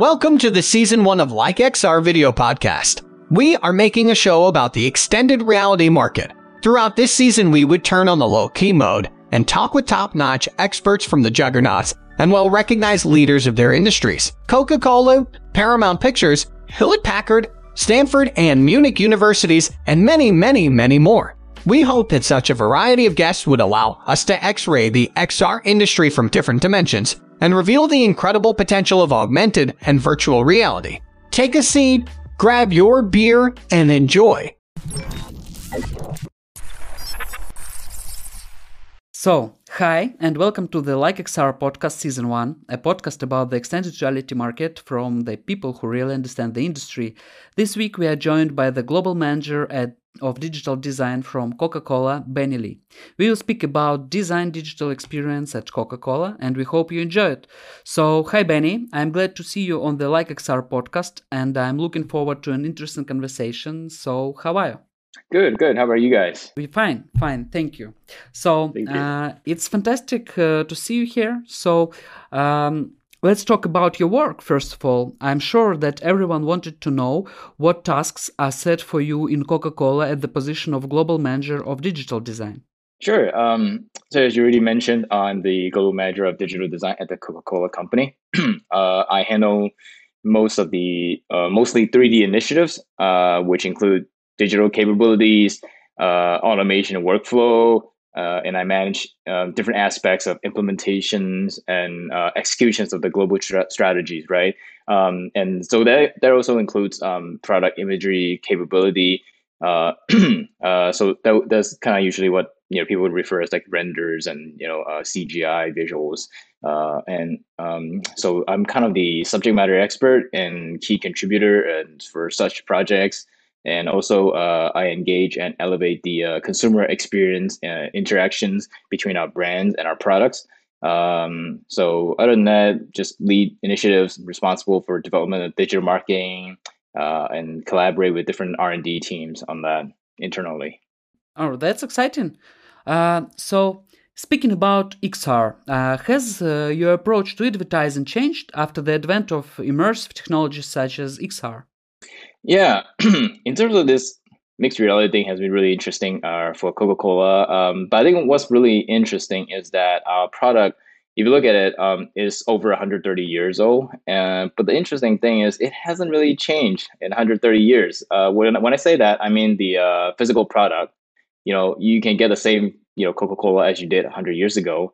Welcome to the season one of Like XR video podcast. We are making a show about the extended reality market. Throughout this season, we would turn on the low key mode and talk with top notch experts from the juggernauts and well recognized leaders of their industries Coca Cola, Paramount Pictures, Hewlett Packard, Stanford, and Munich universities, and many, many, many more. We hope that such a variety of guests would allow us to x ray the XR industry from different dimensions and reveal the incredible potential of augmented and virtual reality. Take a seat, grab your beer, and enjoy. So, hi, and welcome to the Like XR podcast season one, a podcast about the extended reality market from the people who really understand the industry. This week we are joined by the global manager at, of digital design from Coca Cola, Benny Lee. We will speak about design digital experience at Coca Cola, and we hope you enjoy it. So, hi, Benny. I'm glad to see you on the Like XR podcast, and I'm looking forward to an interesting conversation. So, how are you? Good, good. How are you guys? We're fine, fine. Thank you. So Thank you. Uh, it's fantastic uh, to see you here. So um, let's talk about your work first of all. I'm sure that everyone wanted to know what tasks are set for you in Coca-Cola at the position of global manager of digital design. Sure. Um, so as you already mentioned, I'm the global manager of digital design at the Coca-Cola company. uh, I handle most of the uh, mostly 3D initiatives, uh, which include digital capabilities, uh, automation workflow, uh, and I manage uh, different aspects of implementations and uh, executions of the global tra- strategies, right? Um, and so that that also includes um, product imagery capability. Uh, uh, so that, that's kind of usually what you know people would refer as like renders and you know CGI visuals. and um, so I'm kind of the subject matter expert and key contributor and for such projects and also uh, I engage and elevate the uh, consumer experience uh, interactions between our brands and our products. Um, so other than that, just lead initiatives responsible for development of digital marketing uh, and collaborate with different R and D teams on that internally. Oh, that's exciting. Uh, so. Speaking about XR, uh, has your approach to advertising changed after the advent of immersive technologies such as XR? Yeah, in terms of this mixed reality thing has been really interesting uh, for Coca Cola. Um, but I think what's really interesting is that our product, if you look at it, um, is over 130 years old. And but the interesting thing is it hasn't really changed in 130 years. Uh, when when I say that, I mean the uh, physical product. You know, you can get the same you know Coca Cola as you did 100 years ago.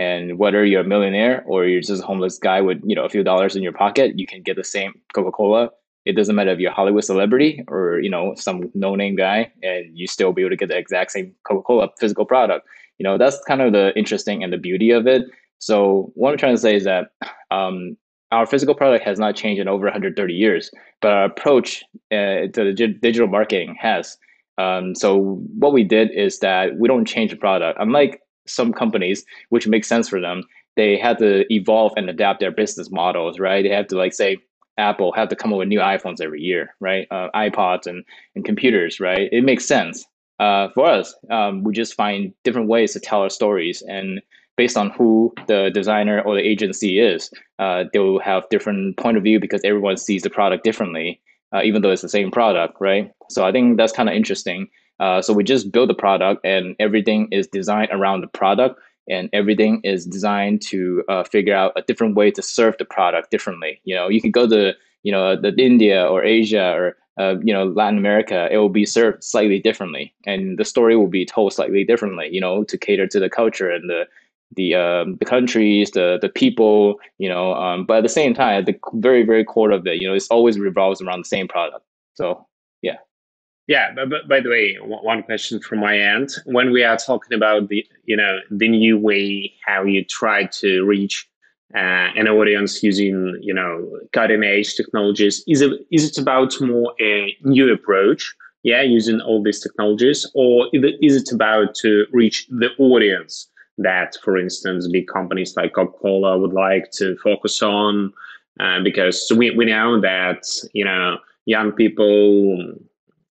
And whether you're a millionaire or you're just a homeless guy with you know a few dollars in your pocket, you can get the same Coca Cola it doesn't matter if you're a Hollywood celebrity or you know some no-name guy, and you still be able to get the exact same Coca-Cola physical product. You know that's kind of the interesting and the beauty of it. So what I'm trying to say is that um, our physical product has not changed in over 130 years, but our approach uh, to the digital marketing has. Um, so what we did is that we don't change the product. Unlike some companies, which makes sense for them, they had to evolve and adapt their business models, right? They have to like say, Apple have to come up with new iPhones every year, right? Uh, iPods and, and computers, right? It makes sense. Uh, for us, um, we just find different ways to tell our stories. And based on who the designer or the agency is, uh, they will have different point of view because everyone sees the product differently, uh, even though it's the same product, right? So I think that's kind of interesting. Uh, so we just build the product and everything is designed around the product and everything is designed to uh, figure out a different way to serve the product differently. You know, you can go to you know the India or Asia or uh, you know Latin America, it will be served slightly differently, and the story will be told slightly differently. You know, to cater to the culture and the the um, the countries, the the people. You know, um, but at the same time, the very very core of it, you know, it's always revolves around the same product. So yeah. But, but by the way, one question from my end: when we are talking about the you know the new way how you try to reach uh, an audience using you know cutting edge technologies, is it is it about more a new approach? Yeah, using all these technologies, or is it about to reach the audience that, for instance, big companies like Coca Cola would like to focus on? Uh, because we we know that you know young people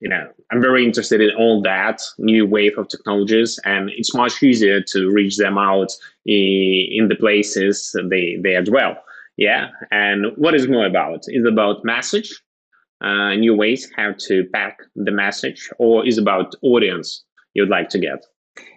you know, I'm very interested in all that new wave of technologies, and it's much easier to reach them out in the places they they dwell. Yeah, and what is more about? Is about message, uh, new ways how to pack the message, or is about audience you'd like to get?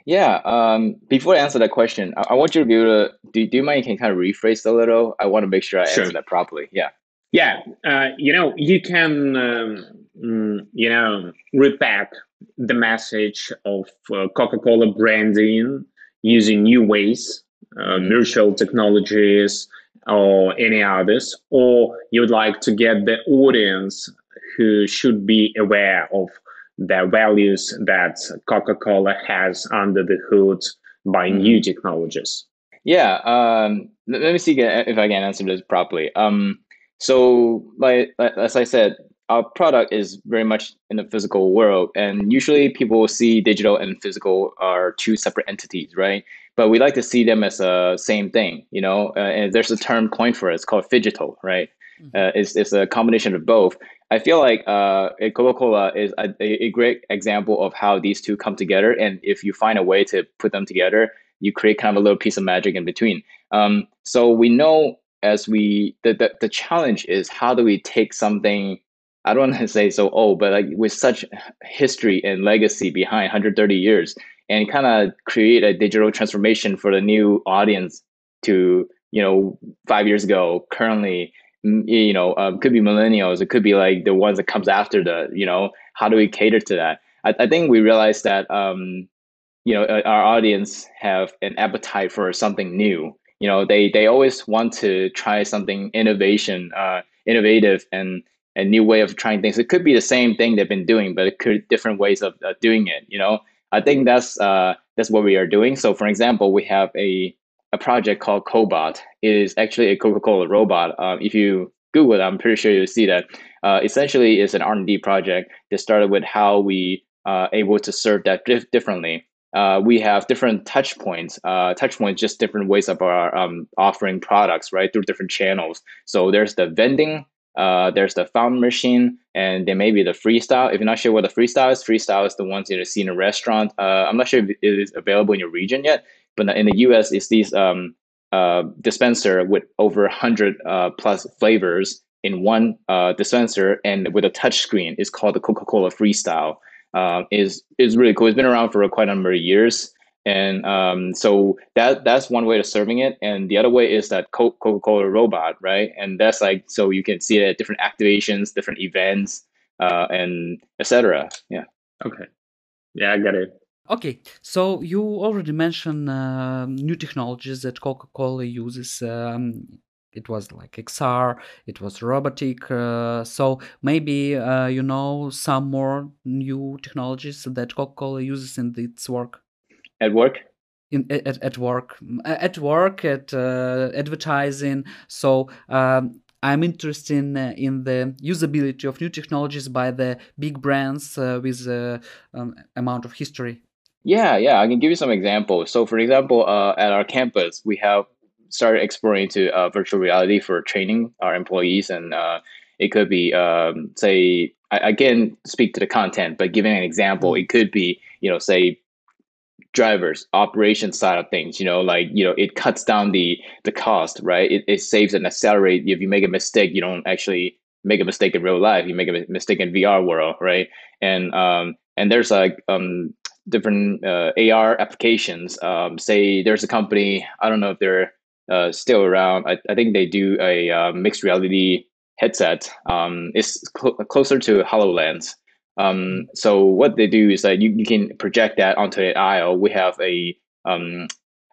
Yeah. Um, before I answer that question, I, I want you to be able to. Do, do you mind? You can kind of rephrase a little? I want to make sure I sure. answer that properly. Yeah. Yeah. Uh, you know, you can, um, mm, you know, repack the message of uh, Coca-Cola branding using new ways, uh, virtual technologies, or any others, or you'd like to get the audience who should be aware of the values that Coca-Cola has under the hood by mm-hmm. new technologies? Yeah, um, let me see if I can answer this properly. Um, so, like, as I said, our product is very much in the physical world, and usually people see digital and physical are two separate entities, right? But we like to see them as a same thing, you know. Uh, and there's a term coined for it; it's called phygital, right? Mm-hmm. Uh, it's, it's a combination of both. I feel like uh, Coca-Cola is a, a great example of how these two come together. And if you find a way to put them together, you create kind of a little piece of magic in between. Um, so we know as we the, the the challenge is how do we take something I don't want to say so old, but like with such history and legacy behind 130 years, and kind of create a digital transformation for the new audience to you know five years ago, currently you know, um, could be millennials. It could be like the ones that comes after the, you know, how do we cater to that? I, I think we realized that, um, you know, our audience have an appetite for something new. You know, they they always want to try something innovation, uh, innovative, and a new way of trying things. It could be the same thing they've been doing, but it could different ways of uh, doing it. You know, I think that's uh, that's what we are doing. So, for example, we have a a project called Cobot. It is actually a Coca-Cola robot. Um, if you Google it, I'm pretty sure you'll see that. Uh, essentially, it's an R&D project that started with how we uh, able to serve that dif- differently. Uh, we have different touch points. Uh, touch points, just different ways of our um, offering products, right, through different channels. So there's the vending, uh, there's the fountain machine, and there may be the freestyle. If you're not sure what the freestyle is, freestyle is the ones you see in a restaurant. Uh, I'm not sure if it is available in your region yet, but in the US, it's these um, uh, dispenser with over 100 uh, plus flavors in one dispenser and with a touch screen. It's called the Coca-Cola Freestyle. Uh, is is really cool. It's been around for quite a number of years, and um, so that that's one way of serving it. And the other way is that Coca-Cola robot, right? And that's like so you can see it at different activations, different events, uh, and etc. Yeah. Okay. Yeah, I got it. Okay, so you already mentioned uh, new technologies that Coca-Cola uses. Um, it was like XR, it was robotic. Uh, so maybe uh, you know some more new technologies that Coca-Cola uses in its work. At work. In, at, at work, at work, at uh, advertising. So um, I'm interested in, uh, in the usability of new technologies by the big brands uh, with uh, um, amount of history. Yeah, yeah, I can give you some examples. So, for example, uh, at our campus, we have started exploring into uh, virtual reality for training our employees, and uh, it could be, um, say, I, can't speak to the content, but giving an example, it could be, you know, say, drivers operation side of things you know like you know it cuts down the the cost right? It, it saves and accelerates. If you make a mistake you don't actually make a mistake in real life. You make a mistake in vr world right? And um and there's like um different uh, AR applications. Um, say there's a company, I don't know if they're uh, still around. I, I think they do a uh, mixed reality headset. Um, it's cl- closer to HoloLens. Um, so what they do is that you, you can project that onto an aisle. We have a, um,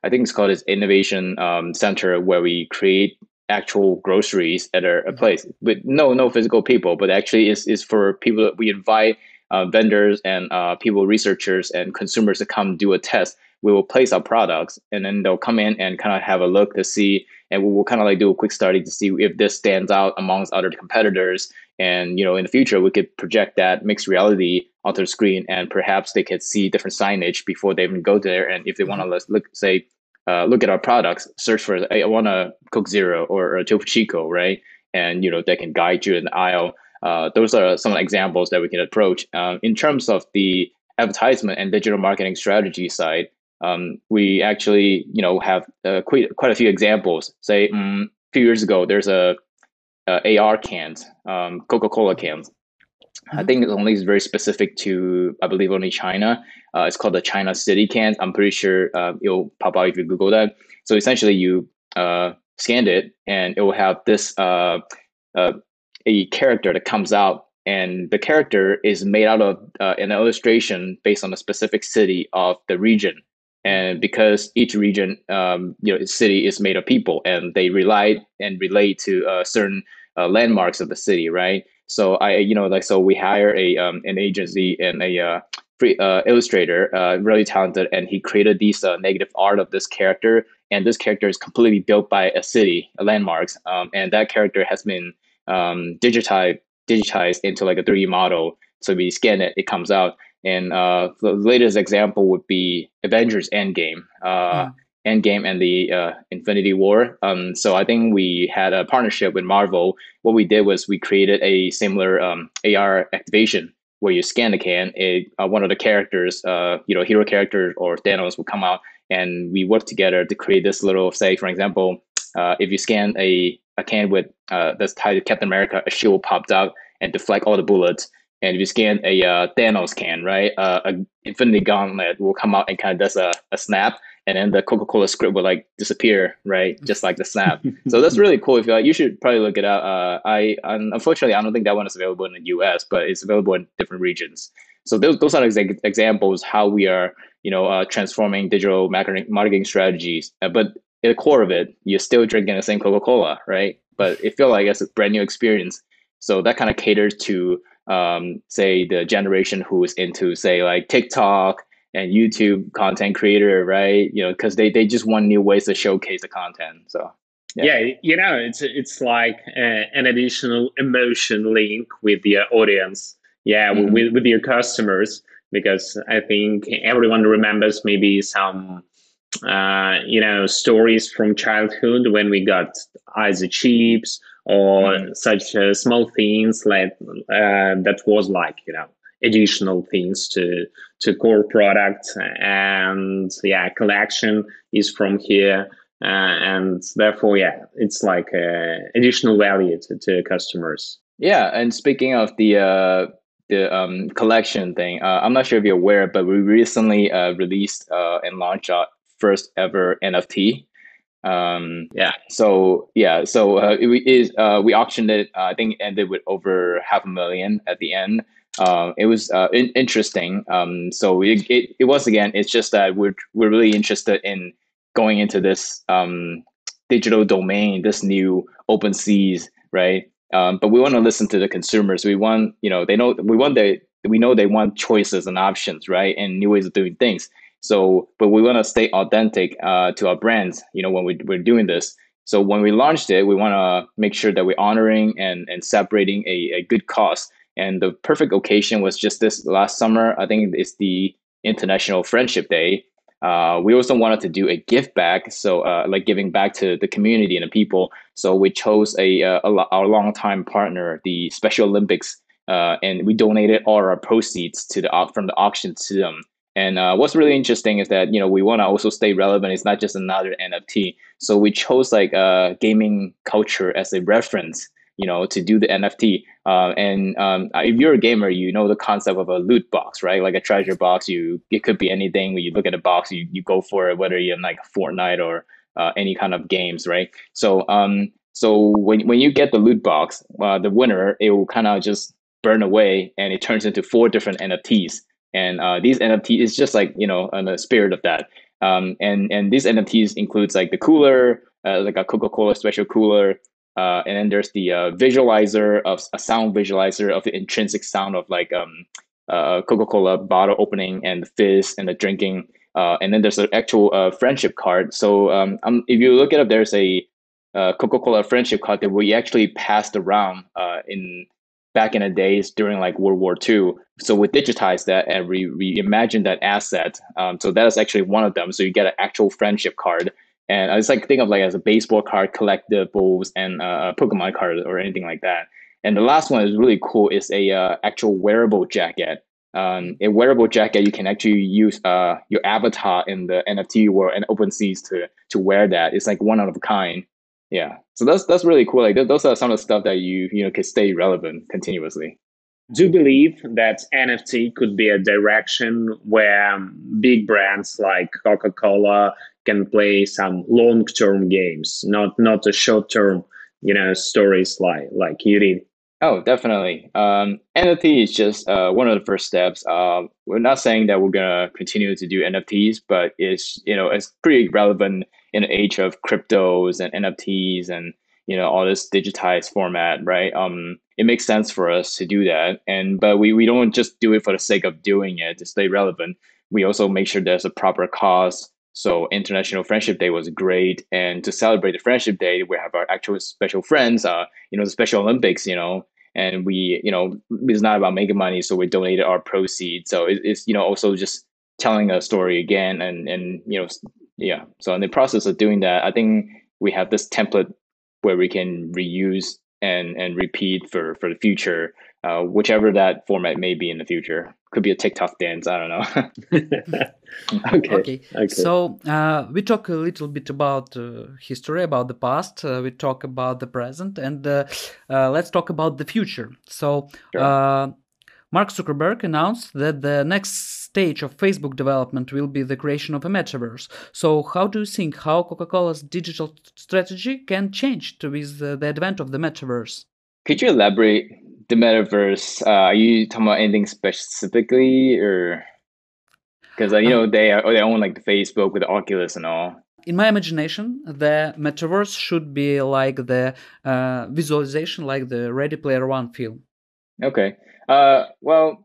I think it's called this innovation um, center where we create actual groceries at a, a place with no no physical people, but actually is is for people that we invite uh, vendors and uh, people, researchers and consumers to come do a test. We will place our products and then they'll come in and kind of have a look to see, and we will kind of like do a quick study to see if this stands out amongst other competitors. And you know, in the future, we could project that mixed reality onto the screen, and perhaps they could see different signage before they even go there. And if they want to mm-hmm. look, say, uh, look at our products, search for, hey, I want a Coke Zero or a Topo Chico, right? And you know, they can guide you in the aisle uh, those are some examples that we can approach. Um, in terms of the advertisement and digital marketing strategy side, um, we actually you know have uh, quite quite a few examples. Say, um, few years ago, there's a, a AR cans, um, Coca-Cola cans. I think it's only very specific to, I believe, only China. Uh, it's called the China City cans. I'm pretty sure uh, it'll pop out if you Google that. So essentially, you uh, scanned it, and it will have this uh, uh, a character that comes out, and the character is made out of uh, an illustration based on a specific city of the region. And because each region, um, you know, city is made of people, and they rely and relate to certain landmarks of the city, right? So I, you know, like so we hire a um, an agency and a uh, free uh, illustrator, uh, really talented, and he created these uh, negative art of this character. And this character is completely built by a city, a landmarks, um, and that character has been um, digitized digitized into like a 3D model. So we scan it, it comes out. And uh, the latest example would be Avengers Endgame. Uh, mm. Endgame and the uh, Infinity War. Um, so I think we had a partnership with Marvel. What we did was we created a similar um, AR activation where you scan the can, a, uh, one of the characters, uh, you know, hero character or Thanos will come out, and we work together to create this little, say, for example, uh, if you scan a, a can with uh, that's tied to Captain America, a shield pops out and deflect all the bullets. And if you scan a uh, Thanos can, right, uh, a Infinity Gauntlet will come out and kind of does a, a snap and then the Coca-Cola script will like disappear, right? Just like the snap. so that's really cool. If you, like, you should probably look it up. Uh, I unfortunately I don't think that one is available in the U.S., but it's available in different regions. So those, those are exa- examples how we are, you know, uh, transforming digital marketing marketing strategies. Uh, but at the core of it, you're still drinking the same Coca-Cola, right? But it feels like it's a brand new experience. So that kind of caters to, um, say, the generation who is into, say, like TikTok and YouTube content creator, right? You know, because they, they just want new ways to showcase the content. So yeah, yeah you know, it's it's like uh, an additional emotion link with your audience. Yeah, mm-hmm. with with your customers because I think everyone remembers maybe some uh, you know stories from childhood when we got either chips or mm-hmm. such uh, small things like uh, that was like you know additional things to to core product and yeah collection is from here. Uh, and therefore yeah it's like uh, additional value to, to customers. Yeah and speaking of the uh the um, collection thing uh, i'm not sure if you're aware but we recently released and launched our first ever nft um, yeah so yeah so uh, it is uh, we auctioned it uh, i think ended with over half a million at the end uh, it was uh, in- interesting. Um, so it, it, it was again. It's just that we're we're really interested in going into this um, digital domain, this new open seas, right? Um, but we want to listen to the consumers. We want you know they know we want they we know they want choices and options, right, and new ways of doing things. So, but we want to stay authentic uh, to our brands. You know, when we, we're doing this. So when we launched it, we want to make sure that we're honoring and, and separating a, a good cause and the perfect occasion was just this last summer. I think it's the International Friendship Day. Uh, we also wanted to do a gift back, so uh, like giving back to the community and the people. So we chose a, uh, a, a our longtime partner, the Special Olympics, uh, and we donated all our proceeds to the from the auction to them. And uh, what's really interesting is that you know we want to also stay relevant. It's not just another NFT. So we chose like uh, gaming culture as a reference you know, to do the NFT. Uh, and um, if you're a gamer, you know the concept of a loot box, right? Like a treasure box. You it could be anything. When you look at a box, you you go for it, whether you're in like Fortnite or uh, any kind of games, right? So um, so when when you get the loot box, uh, the winner it will kind of just burn away, and it turns into four different NFTs. And uh, these NFTs is just like you know, in the spirit of that. Um, and and these NFTs includes like the cooler, uh, like a Coca Cola special cooler, uh, and then there's the uh, visualizer of a sound visualizer of the intrinsic sound of like um, uh, Coca-Cola bottle opening and the fizz and the drinking. Uh, and then there's an actual uh, friendship card. So um, um, if you look it up, there's a uh, Coca-Cola friendship card that we actually passed around in back in the days during like World War II. So we digitized that and we reimagined that asset. Um, so that is actually one of them. So you get an actual friendship card and I just like think of like as a baseball card, collectibles, and uh, a Pokemon card or anything like that. And the last one is really cool. It's a uh, actual wearable jacket. Um, a wearable jacket you can actually use uh, your avatar in the NFT world and OpenSeas to to wear that. It's like one out of a kind. Yeah, so that's that's really cool. Like those are some of the stuff that you you know can stay relevant continuously. Do you believe that NFT could be a direction where big brands like Coca Cola can play some long term games, not not a short term, you know, stories like like you did? Oh, definitely. Um, NFT is just uh, one of the first steps. Uh, we're not saying that we're gonna continue to do NFTs, but it's you know it's pretty relevant in the age of cryptos and NFTs and you know all this digitized format, right? Um, it makes sense for us to do that, and but we we don't just do it for the sake of doing it to stay relevant. We also make sure there's a proper cause. So International Friendship Day was great, and to celebrate the Friendship Day, we have our actual special friends. Uh, you know, the Special Olympics. You know, and we you know it's not about making money so we donated our proceeds so it, it's you know also just telling a story again and and you know yeah so in the process of doing that i think we have this template where we can reuse and and repeat for for the future uh, whichever that format may be in the future could be a TikTok dance. I don't know. okay. okay. okay. So uh, we talk a little bit about uh, history, about the past. Uh, we talk about the present, and uh, uh, let's talk about the future. So. Sure. Uh, Mark Zuckerberg announced that the next stage of Facebook development will be the creation of a metaverse. So, how do you think how Coca-Cola's digital strategy can change with the advent of the metaverse? Could you elaborate the metaverse, uh, are you talking about anything specifically, or because uh, you know um, they are, they own like the Facebook with the Oculus and all. In my imagination, the metaverse should be like the uh, visualization, like the Ready Player One film. Okay. Uh, well,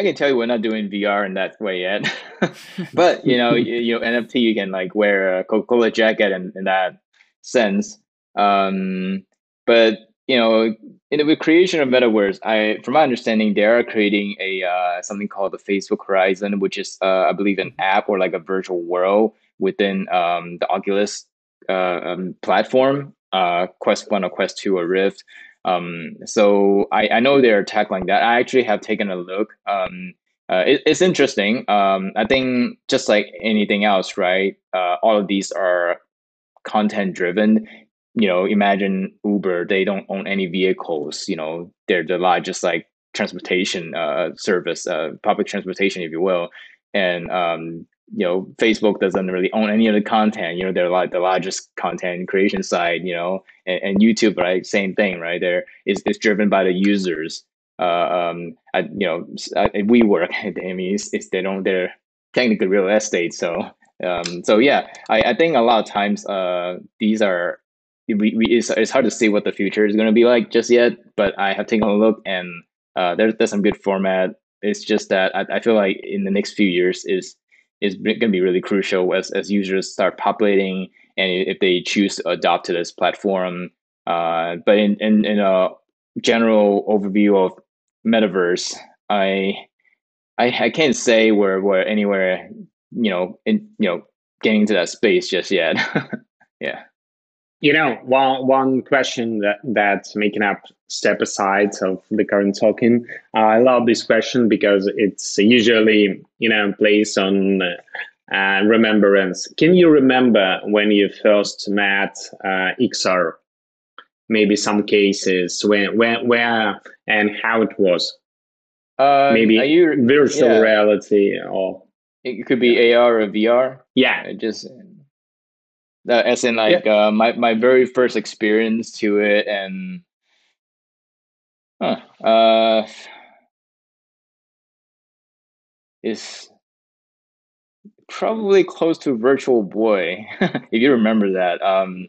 I can tell you we're not doing VR in that way yet, but you know, you, you know, NFT you can like wear a Coca Cola jacket in, in that sense. Um, but you know, in the creation of metaverse, I, from my understanding, they are creating a uh, something called the Facebook Horizon, which is, uh, I believe, an app or like a virtual world within um, the Oculus uh, um, platform, uh, Quest One or Quest Two or Rift. Um, so I, I know they're tackling that. I actually have taken a look. Um, uh, it, it's interesting. Um, I think just like anything else, right? Uh, all of these are content driven you know, imagine Uber, they don't own any vehicles, you know, they're the largest like transportation uh, service, uh, public transportation, if you will. And, um, you know, Facebook doesn't really own any of the content, you know, they're like the largest content creation site, you know, and, and YouTube, right? Same thing, right? There is it's driven by the users. Uh, um, you know, WeWork, I mean, it's, they don't, they're technically real estate. So, um, so yeah, I, I think a lot of times, uh, these are we, we it's, it's hard to see what the future is going to be like just yet but i have taken a look and uh, there's, there's some good format it's just that I, I feel like in the next few years is is going to be really crucial as, as users start populating and if they choose to adopt to this platform. Uh, but in, in, in a general overview of metaverse i i, I can't say we're, we're anywhere you know in you know getting to that space just yet. Yeah. You know, one one question that that's making up step aside of the current talking. Uh, I love this question because it's usually you know placed on uh, remembrance. Can you remember when you first met uh, XR? Maybe some cases when when where and how it was. Uh, Maybe you, virtual yeah. reality or it could be AR or VR. Yeah, it just uh, as in like yeah. uh, my my very first experience to it and huh, uh is probably close to Virtual Boy, if you remember that. Um,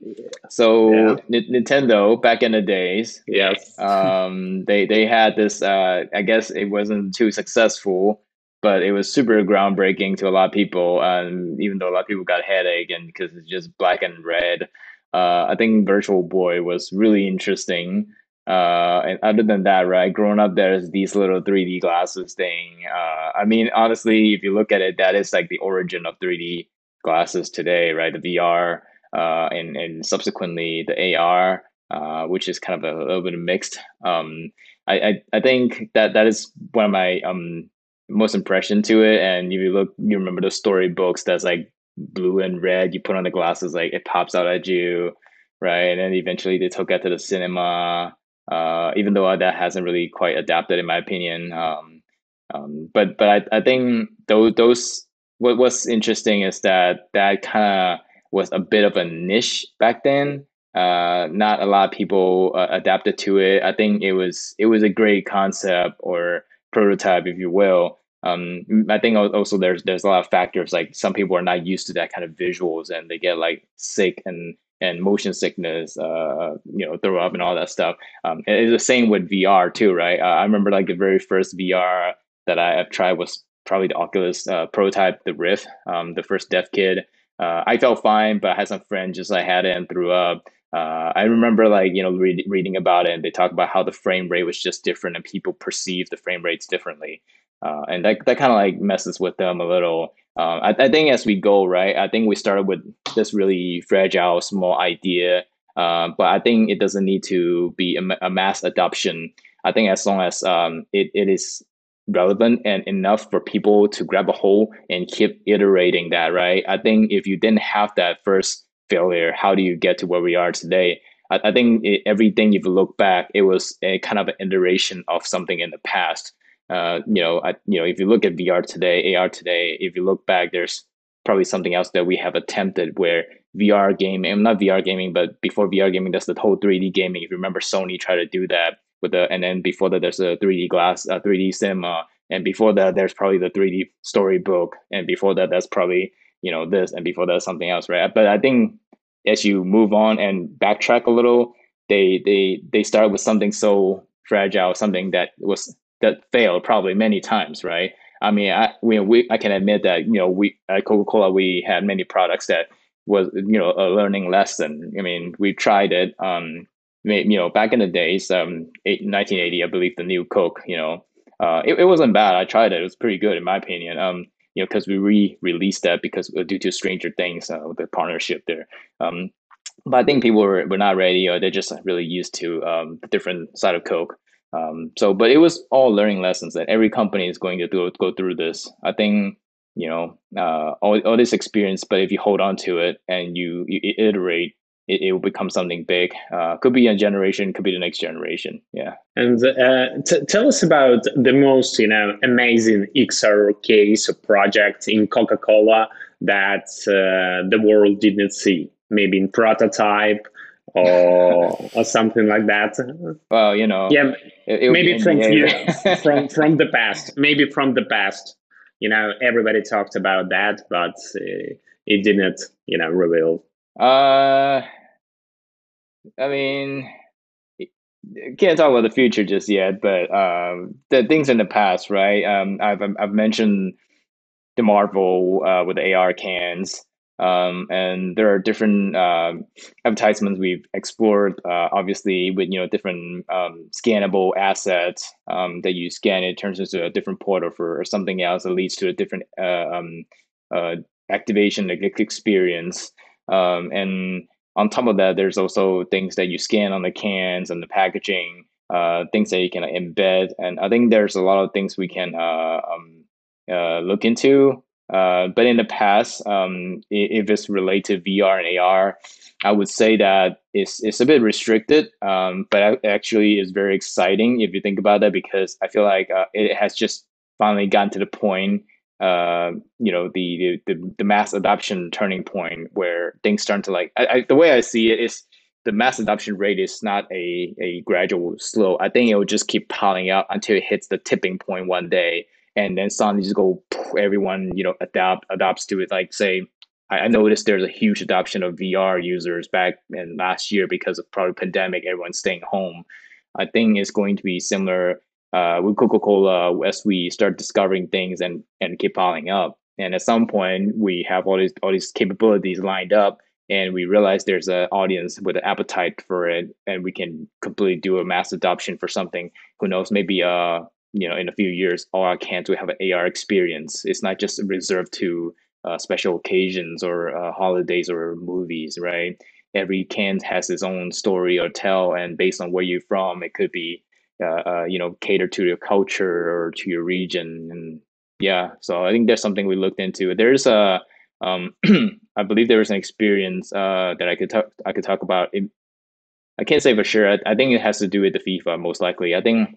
so yeah. N- Nintendo back in the days, yes, um, they they had this. Uh, I guess it wasn't too successful, but it was super groundbreaking to a lot of people. Um, even though a lot of people got headache and because it's just black and red. Uh, I think Virtual Boy was really interesting. Uh, and other than that, right, growing up, there's these little 3D glasses thing. Uh, I mean, honestly, if you look at it, that is like the origin of 3D glasses today, right? The VR uh, and and subsequently the AR, uh, which is kind of a, a little bit mixed. Um, I, I I think that that is one of my um most impression to it. And if you look, you remember the storybooks that's like blue and red. You put on the glasses, like it pops out at you. right? And then eventually they took it to the cinema. Uh, even though that hasn't really quite adapted, in my opinion. Um, um, but but I, I think those those what was interesting is that that kind of was a bit of a niche back then. Uh, not a lot of people uh, adapted to it. I think it was it was a great concept or prototype, if you will. Um, I think also there's there's a lot of factors like some people are not used to that kind of visuals and they get like sick and and motion sickness, uh, you know, throw up and all that stuff. Um, it's the same with VR too, right? Uh, I remember like the very first VR that I have tried was probably the Oculus uh, prototype, the Rift, um, the first Dev Kit. Uh, I felt fine, but I had some friends just like had it and threw up. Uh, I remember like you know read, reading about it, and they talk about how the frame rate was just different, and people perceive the frame rates differently, uh, and that that kind of like messes with them a little. Uh, I, I, think as we go, right, I think we started with this really fragile, small idea, uh, but I think it doesn't need to be a, a mass adoption. I think as long as um, it, it is relevant and enough for people to grab a hold and keep iterating that, right? I think if you didn't have that first failure, how do you get to where we are today? I, I think everything, if you look back, it was a kind of an iteration of something in the past. Uh, you know, I, you know, if you look at VR today, AR today, if you look back, there's probably something else that we have attempted where VR gaming, not VR gaming, but before VR gaming, there's the whole 3D gaming. If you remember, Sony tried to do that with the, and then before that, there's a 3D glass, uh, 3D cinema, and before that, there's probably the 3D storybook, and before that, that's probably you know this, and before that, something else, right? But I think as you move on and backtrack a little, they they they start with something so fragile, something that was that failed probably many times, right? I mean, I we, we I can admit that you know we at Coca Cola we had many products that was you know a learning lesson. I mean, we tried it. Um, you know, back in the days, um, 1980, I believe the new Coke. You know, uh, it, it wasn't bad. I tried it. It was pretty good in my opinion. Um, you know, because we re-released that because uh, due to Stranger Things, uh, the partnership there. Um, but I think people were, were not ready or they're just really used to um, the different side of Coke. Um, so, but it was all learning lessons that every company is going to do, go through this. I think, you know, uh, all, all this experience, but if you hold on to it and you, you iterate, it, it will become something big. Uh, could be a generation, could be the next generation. Yeah. And uh, t- tell us about the most, you know, amazing XR case or project in Coca Cola that uh, the world didn't see. Maybe in prototype or or something like that. Well, you know, yeah, it, maybe from from from the past, maybe from the past. You know, everybody talked about that, but uh, it didn't, you know, reveal. Uh, I mean, can't talk about the future just yet, but um, the things in the past, right? Um, I've I've mentioned the Marvel uh, with the AR cans. Um, and there are different uh, advertisements we've explored, uh, obviously with you know different um, scannable assets um, that you scan, it turns into a different portal for or something else that leads to a different uh, um, uh, activation experience. Um, and on top of that, there's also things that you scan on the cans and the packaging, uh, things that you can embed, and I think there's a lot of things we can uh, look into uh, but in the past, um, if it's related to VR and AR, I would say that it's, it's a bit restricted, um, but actually it's very exciting if you think about that because I feel like uh, it has just finally gotten to the point, uh, you know, the, the the mass adoption turning point where things start to like. I, I, the way I see it is the mass adoption rate is not a a gradual slow. I think it will just keep piling up until it hits the tipping point one day and then suddenly just go everyone you know adapt adopts to it like say I, noticed there's a huge adoption of VR users back in last year because of probably pandemic, everyone's staying home. I think it's going to be similar uh, with Coca-Cola as we start discovering things and and keep piling up. And at some point, we have all these all these capabilities lined up, and we realize there's an audience with an appetite for it, and we can completely do a mass adoption for something. Who knows? Maybe uh you know in a few years all our cans will have an AR experience. It's not just reserved to uh, special occasions or uh, holidays or movies, right? Every can has its own story or tell, and based on where you're from, it could be uh, uh, you know cater to your culture or to your region, and yeah. So I think there's something we looked into. There's a um, I believe there was an experience uh, that I could talk I could talk about. It, I can't say for sure. I, I, think it has to do with the FIFA most likely. I think,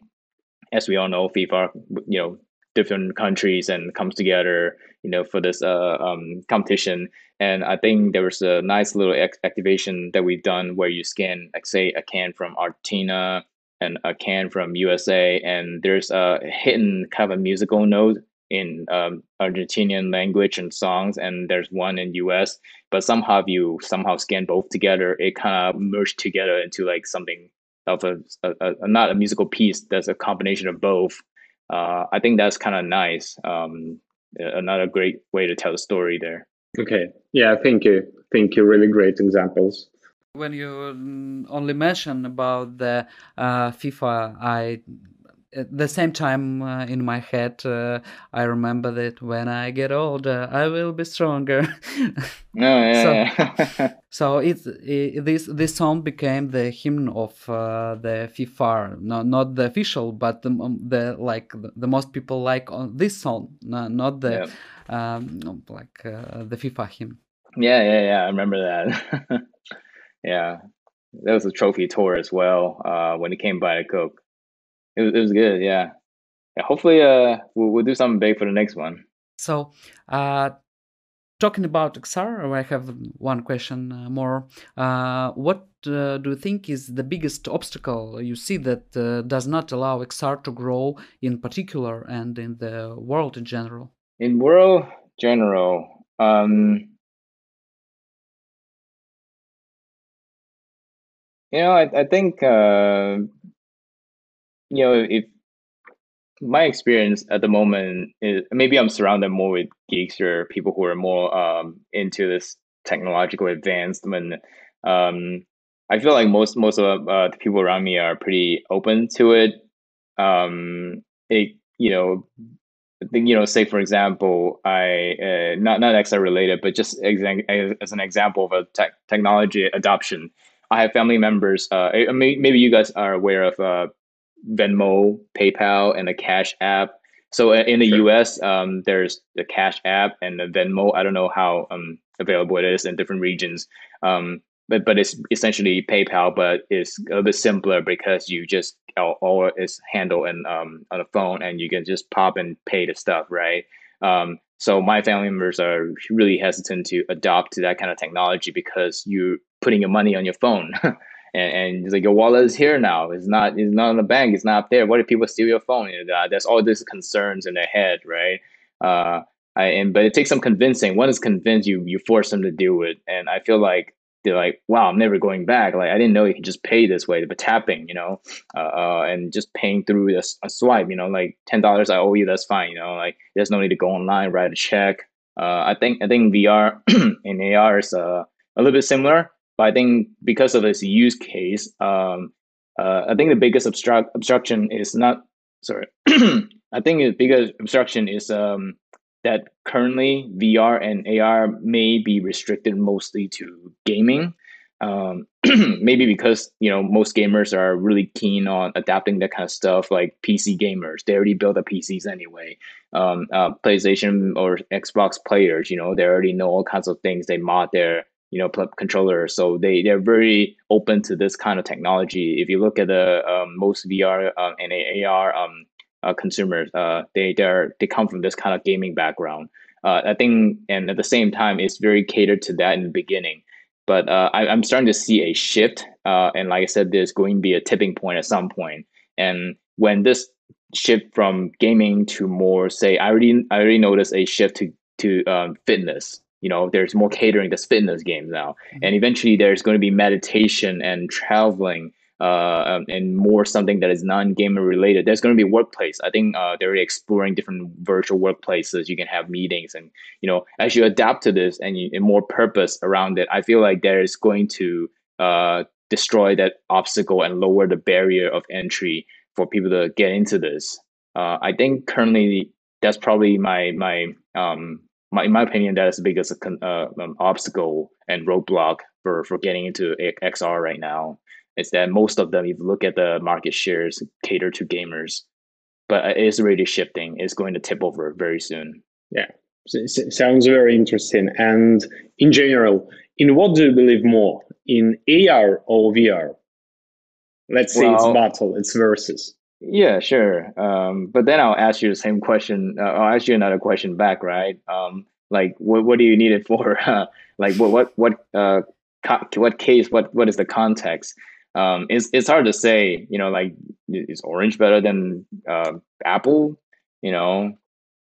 as we all know, FIFA, you know, different countries and comes together, you know, for this uh, um, competition. And I think there was a nice little activation that we've done where you scan, like say, a can from Argentina and a can from USA, and there's a hidden kind of a musical note in um, Argentinian language and songs, and there's one in US. But somehow, if you somehow scan both together, it kind of merged together into like something of a, a, a, not a musical piece that's a combination of both. Uh, I think that's kind of nice. Um, another great way to tell the story there. Okay. Yeah. Thank you. Thank you. Really great examples. When you mm, only mention about the uh, FIFA, I at the same time uh, in my head uh, i remember that when i get older i will be stronger no yeah, so, yeah. so it's it, this this song became the hymn of uh, the fifa no, not the official but the, um, the like the, the, most people like on this song no, not the yeah. um, like uh, the fifa hymn yeah yeah yeah i remember that yeah that was a trophy tour as well uh, when it came by the coke it was, it was good. Yeah. yeah hopefully, uh, we'll, we'll do something big for the next one. So, uh, talking about XR, I have one question uh, more. Uh, what uh, do you think is the biggest obstacle you see that uh, does not allow XR to grow in particular and in the world in general? In world general, um, you know, I, I think uh, you know, if my experience at the moment is maybe I'm surrounded more with geeks or people who are more um, into this technological advancement. Um, I feel like most most of uh, the people around me are pretty open to it. Um, it you know, you know, say for example, I uh, not not XR related, but just as an example of a tech technology adoption. I have family members. Uh, maybe you guys are aware of uh, Venmo, PayPal, and the Cash App. So uh, in the sure. US, um, there's the Cash App and the Venmo. I don't know how um, available it is in different regions, um, but but it's essentially PayPal, but it's a bit simpler because you just all, is handled and um, on the phone, and you can just pop and pay the stuff, right? Um, so my family members are really hesitant to adopt to that kind of technology because you're putting your money on your phone. and, and it's like your wallet is here now. It's not. It's not in the bank. It's not there. What if people steal your phone? And, uh, there's all these concerns in their head, right? Uh, I, and but it takes some convincing. One is convinced you you force them to do it, and I feel like they're like, wow, I'm never going back. Like I didn't know you could just pay this way, but tapping, you know, uh, uh, and just paying through a, a swipe, you know, like ten dollars I owe you, that's fine, you know, like there's no need to go online, write a check. Uh, I think I think VR and AR is uh, a little bit similar. But I think because of this use case, um, uh, I think the biggest obstruct obstruction is not sorry. I think the biggest obstruction is um, that currently VR and AR may be restricted mostly to gaming. Um, maybe because you know most gamers are really keen on adapting that kind of stuff, like PC gamers. They already build the PCs anyway. Um, uh, PlayStation or Xbox players, you know, they already know all kinds of things. They mod their you know controller. So they they're very open to this kind of technology. If you look at the um, most vr um, and ar um, uh, consumers uh, they they they come from this kind of gaming background. Uh, i think and at the same time it's very catered to that in the beginning. But uh, I, i'm starting to see a shift uh, and like i said there's going to be a tipping point at some point. point. And when this shift from gaming to more say i already i already noticed a shift to to um, fitness you know there's more catering to those games now. Mm-hmm. and eventually there's going to be meditation and traveling uh, um, and more something that is non-gamer related. There's going to be workplace. I think uh, they're exploring different virtual workplaces. You can have meetings and you know as you adapt to this and, you, and more purpose around it i feel like there is going to uh, destroy that obstacle and lower the barrier of entry for people to get into this. Uh, i think currently that's probably my my um, my, in my opinion, that is the biggest uh, um, obstacle and roadblock for, for getting into XR right now. Is that most of them, if you look at the market shares, cater to gamers, but it is already shifting. It's going to tip over very soon. Yeah, sounds very interesting. And in general, in what do you believe more, in AR or VR? Let's say well, it's battle, it's versus. Yeah, sure. Um, but then I'll ask you the same question. Uh, I'll ask you another question back, right? Um, like, what what do you need it for? like, what what what uh, co- what case? What what is the context? Um, it's it's hard to say. You know, like, is Orange better than uh, Apple? You know,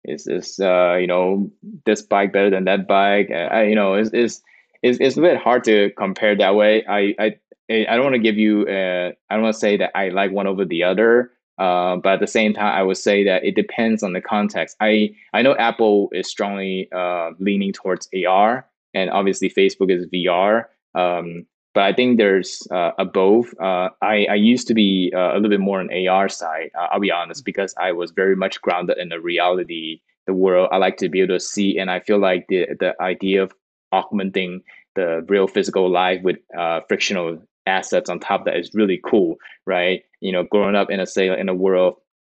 is this uh, you know this bike better than that bike? Uh, I, you know, is is it's, it's a bit hard to compare that way. I I I don't want to give you. Uh, I don't want to say that I like one over the other. Uh, but at the same time, I would say that it depends on the context. I I know Apple is strongly uh, leaning towards AR, and obviously Facebook is VR. Um, but I think there's uh, a both. Uh, I I used to be uh, a little bit more on AR side. Uh, I'll be honest because I was very much grounded in the reality, the world. I like to be able to see, and I feel like the the idea of augmenting the real physical life with uh, frictional assets on top that is really cool, right? You know, growing up in a say in a world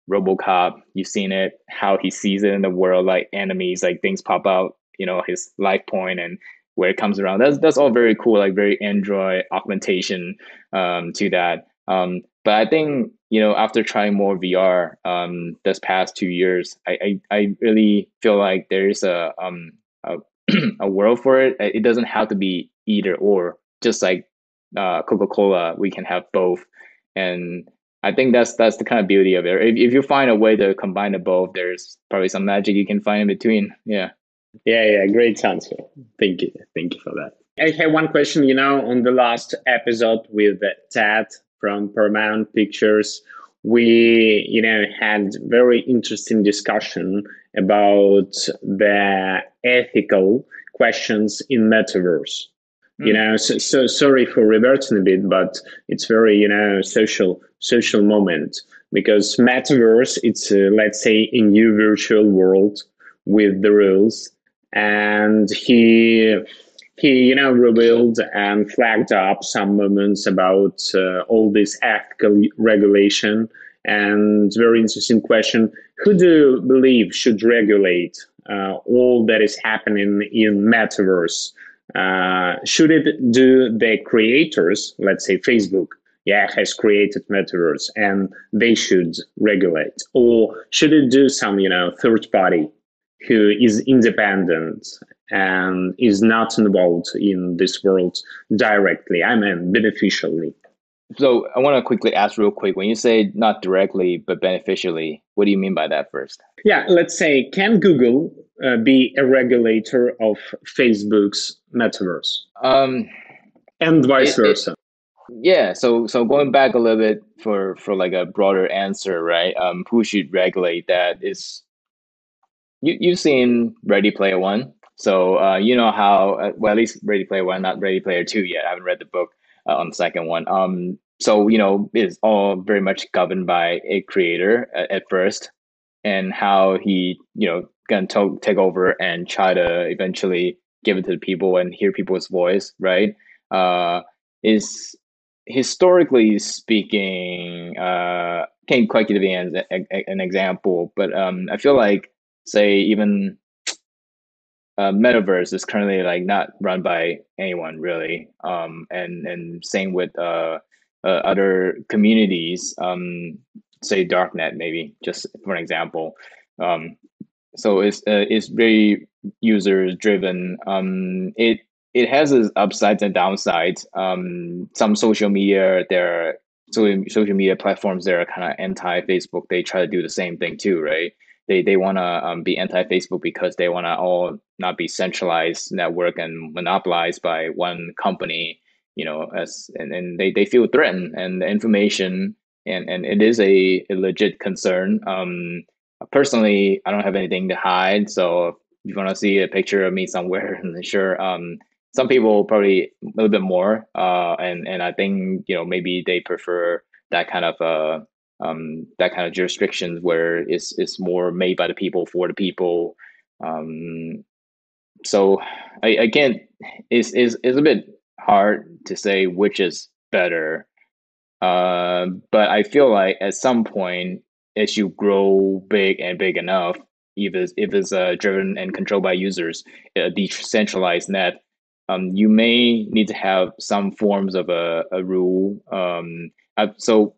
RoboCop, you've seen it, how he sees it in the world, like enemies, like things pop out, you know, his life point and where it comes around. That's that's all very cool, like very Android augmentation um, to that. Um, but I think you know after trying more VR um, this past two years, I, I, I really feel like there's a um a, a world for it. It doesn't have to be either or. Just like uh, Coca Cola, we can have both, and I think that's that's the kind of beauty of it. If if you find a way to combine the both, there's probably some magic you can find in between. Yeah. Yeah, yeah, great answer. Thank you, thank you for that. I have one question. You know, on the last episode with Ted from Paramount Pictures, we you know had very interesting discussion about the ethical questions in metaverse you know so, so sorry for reverting a bit but it's very you know social social moment. Because metaverse it's uh, let's say a new virtual world with the rules. And he he you know revealed and flagged up some moments about uh, all this ethical regulation. And very interesting question who do you believe should regulate uh, all that is happening in metaverse uh, should it do the creators, let's say Facebook, yeah, has created metaverse and they should regulate, or should it do some, you know, third party who is independent and is not involved in this world directly? I mean, beneficially. So I want to quickly ask real quick when you say not directly but beneficially, what do you mean by that first? Yeah, let's say can Google uh, be a regulator of Facebook's metaverse? Um, and vice it, versa. It, yeah, so so going back a little bit for for like a broader answer, right? Um, who should regulate that is you you've seen Ready Player One, so uh, you know how uh, well at least Ready Player One, not Ready Player Two yet. I haven't read the book uh, on the second one. Um, so you know it's all very much governed by a creator at, at first, and how he you know gonna take over and try to eventually give it to the people and hear people's voice, right? Uh, is historically speaking, uh, can't quite give an, an example, but um, I feel like, say, even uh, metaverse is currently like not run by anyone really, um, and and same with uh, uh, other communities, um, say darknet maybe, just for an example. Um, so it's uh, it's very user driven. Um, it it has its upsides and downsides. Um, some social media, there so social media platforms that are kind of anti Facebook. They try to do the same thing too, right? They they want to um, be anti Facebook because they want to all not be centralized network and monopolized by one company. You know, as and, and they, they feel threatened, and the information and and it is a, a legit concern. Um, personally, I don't have anything to hide. So if you want to see a picture of me somewhere, sure. Um, some people probably a little bit more, uh, and and I think you know maybe they prefer that kind of uh, um, that kind of jurisdictions where it's it's more made by the people for the people. Um, so I, again, it's, it's it's a bit hard to say which is better. Uh, but I feel like at some point as you grow big and big enough, if it's if it's uh, driven and controlled by users, a decentralized net, um, you may need to have some forms of a, a rule. Um, uh, so,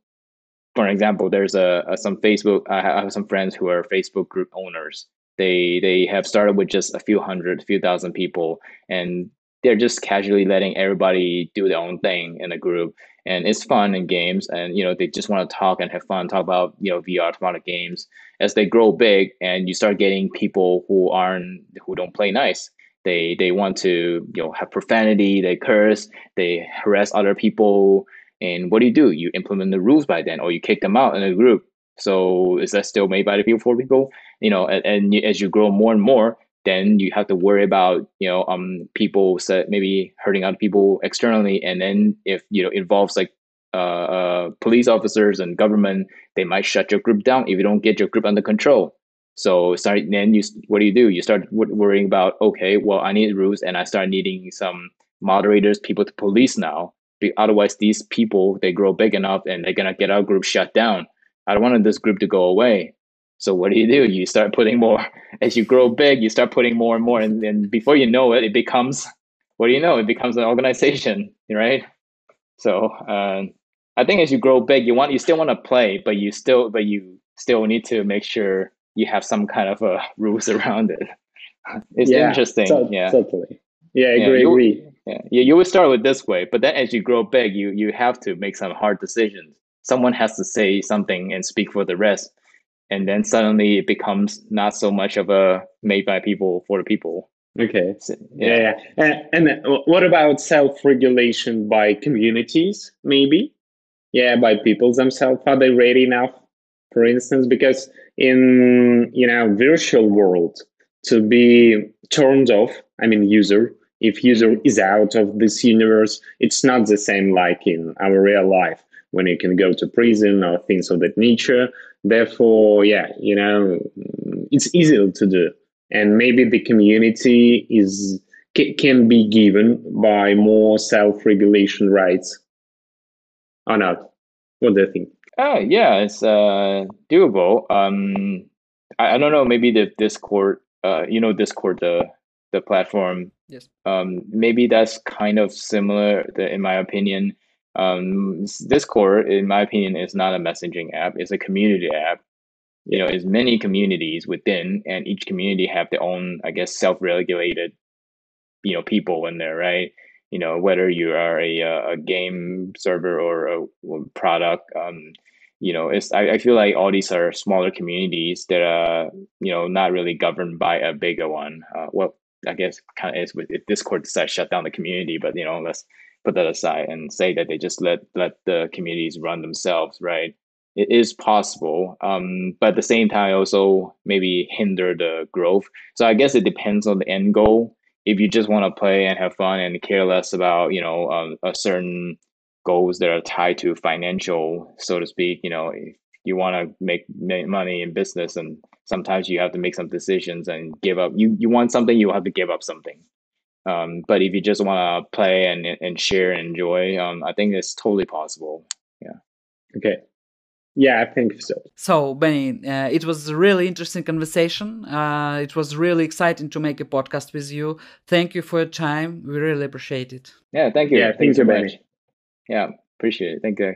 for example, there's a, a, some Facebook. I have some friends who are Facebook group owners. They they have started with just a few hundred, a few thousand people, and they're just casually letting everybody do their own thing in a group and it's fun and games and you know they just want to talk and have fun talk about you know vr about games as they grow big and you start getting people who aren't who don't play nice they they want to you know have profanity they curse they harass other people and what do you do? You implement the rules by then or you kick them out in a group. So is that still made by the people for people? You know and, and as you grow more and more then you have to worry about you know um people maybe hurting other people externally. And then if you know involves like uh, uh, police officers and government they might shut your group down if you don't get your group under control. So start then you what do you do? You start worrying about okay well i need rules and i start needing some moderators people to police now otherwise these people they grow big enough and they're gonna get our group shut down i don't want this group to go away so what do you do? You start putting more as you grow big. You start putting more and more, and then before you know it, it becomes what do you know? It becomes an organization, right? So uh, I think as you grow big, you want you still want to play, but you still but you still need to make sure you have some kind of a rules around it. It's yeah, interesting. So, yeah, totally. Yeah, I agree. Yeah, you, agree. Yeah, you, you would start with this way, but then as you grow big, you you have to make some hard decisions. Someone has to say something and speak for the rest and then suddenly it becomes not so much of a made by people for the people. Okay. So, yeah. yeah. And, and what about self-regulation by communities? Maybe. Yeah, by people themselves. Are they ready enough? For instance, because in you know virtual world to be turned off. I mean, user. If user is out of this universe, it's not the same like in our real life when you can go to prison or things of that nature. Therefore yeah you know it's easier to do. And maybe the community is can be given by more self-regulation rights or not. What do you think? Oh yeah it's uh doable. Um i, I don't know maybe the discord uh you know discord the the platform yes um maybe that's kind of similar in my opinion um, Discord, in my opinion, is not a messaging app. It's a community app. You know, it's many communities within, and each community have their own, I guess, self-regulated, you know, people in there, right? You know, whether you are a a game server or a product, um, you know, it's I, I feel like all these are smaller communities that are, you know, not really governed by a bigger one. Uh, well, I guess kind of is with if Discord decides to shut down the community, but you know, let's put that aside and say that they just let let the communities run themselves, right? It is possible, um, but at the same time, also maybe hinder the growth. So I guess it depends on the end goal. If you just want to play and have fun and care less about you know um, a certain goals that are tied to financial, so to speak, you know, you want to make money in business, and sometimes you have to make some decisions and give up. You you want something, you have to give up something. Um, but if you just want to play and and share and enjoy, um, I think it's totally possible. Yeah. Okay. Yeah, I think so. So, Benny, uh, it was a really interesting conversation. Uh, it was really exciting to make a podcast with you. Thank you for your time. We really appreciate it. Yeah, thank you. Yeah, thank, thank you, Benny. Yeah, appreciate it. Thank you.